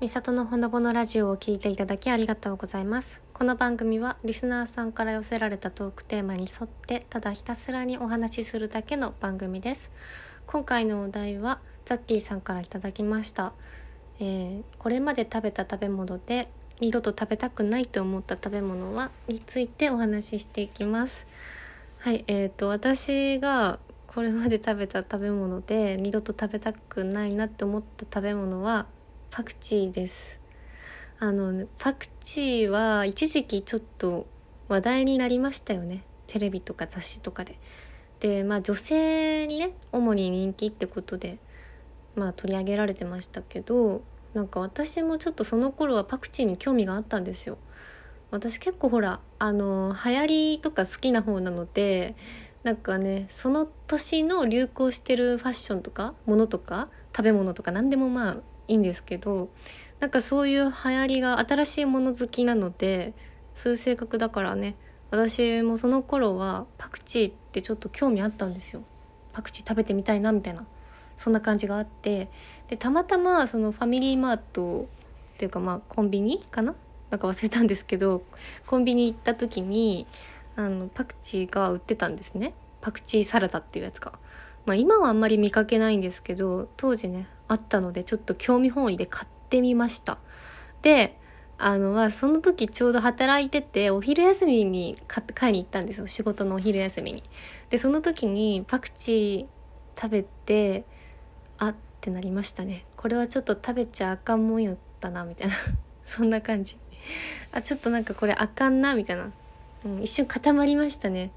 みさとのほのぼのラジオを聞いていただきありがとうございます。この番組はリスナーさんから寄せられたトークテーマに沿ってただひたすらにお話しするだけの番組です。今回のお題はザッキーさんからいただきました、えーこれまで食べた食べ物で二度と食べたくないと思った食べ物はについてお話ししていきます。はいえー、と私がこれまで食べた食べ物で二度と食べたくないなって思った食べ物はパクチーです。あのパクチーは一時期ちょっと話題になりましたよね。テレビとか雑誌とかで。でまあ女性にね主に人気ってことでまあ取り上げられてましたけどなんか私もちょっとその頃はパクチーに興味があったんですよ。私結構ほらあの流行りとか好きな方なのでなんかねその年の流行してるファッションとかものとか食べ物とか何でもまあいいんですけどなんかそういう流行りが新しいもの好きなのでそういう性格だからね私もその頃はパクチーってちょっと興味あったんですよ。パクチー食べてみたいなみたいな。そんな感じがあって。でたまたまそのファミリーマートっていうかまあコンビニかな？なんか忘れたんですけどコンビニ行った時にあのパクチーが売ってたんですね。パクチーサラダっていうやつが、まあ、今はあんまり見かけないんですけど当時ねあったのでちょっと興味本位で買ってみました。であのまあその時ちょうど働いててお昼休みに買いに行ったんですよ。仕事のお昼休みに。でその時にパクチー食べてあってなりましたね。これはちょっと食べちゃあかんもんやったなみたいな。そんな感じ。あちょっとなんかこれあかんなみたいな、うん、一瞬固まりましたね。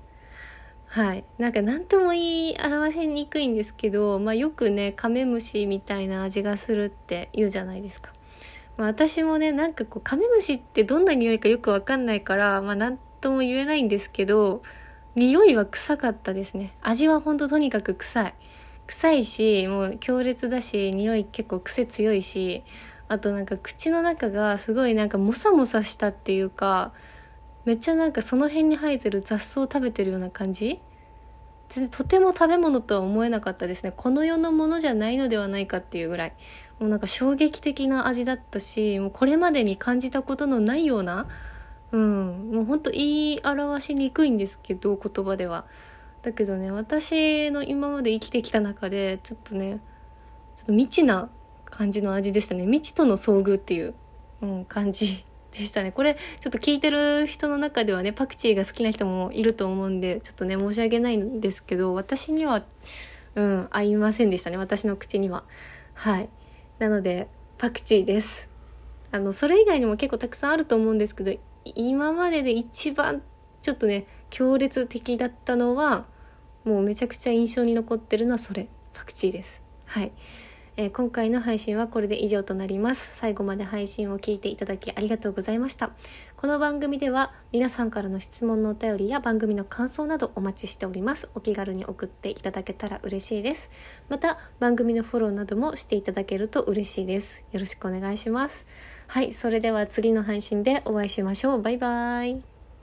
はい。なんか何とも言い表しにくいんですけど、まあ、よくねカメムシみたいな味がするって言うじゃないですか、まあ、私もねなんかこうカメムシってどんな匂いかよくわかんないからまあ何とも言えないんですけど匂いは臭かったですね。味はほんととにかく臭い。臭いしもう強烈だし匂い結構癖強いしあとなんか口の中がすごいなんかモサモサしたっていうかめっちゃなんかその辺に生えてる雑草を食べてるような感じ？全然とても食べ物とは思えなかったですね。この世のものじゃないのではないかっていうぐらい。もうなんか衝撃的な味だったしもうこれまでに感じたことのないようなうん。もうほんと言い表しにくいんですけど言葉では。だけどね私の今まで生きてきた中でちょっとねちょっと未知な感じの味でしたね。未知との遭遇っていう、うん、感じ。でしたね。これちょっと聞いてる人の中ではねパクチーが好きな人もいると思うんでちょっとね申し訳ないんですけど私にはうん合いませんでしたね。私の口には。はい。なのでパクチーです。あのそれ以外にも結構たくさんあると思うんですけど今までで一番ちょっとね強烈的だったのはもうめちゃくちゃ印象に残ってるのはそれ。パクチーです。はい、えー今回の配信はこれで以上となります。最後まで配信を聞いていただきありがとうございました。この番組では皆さんからの質問のお便りや番組の感想などお待ちしております。お気軽に送っていただけたら嬉しいです。また番組のフォローなどもしていただけると嬉しいです。よろしくお願いします。はいそれでは次の配信でお会いしましょう。バイバイ。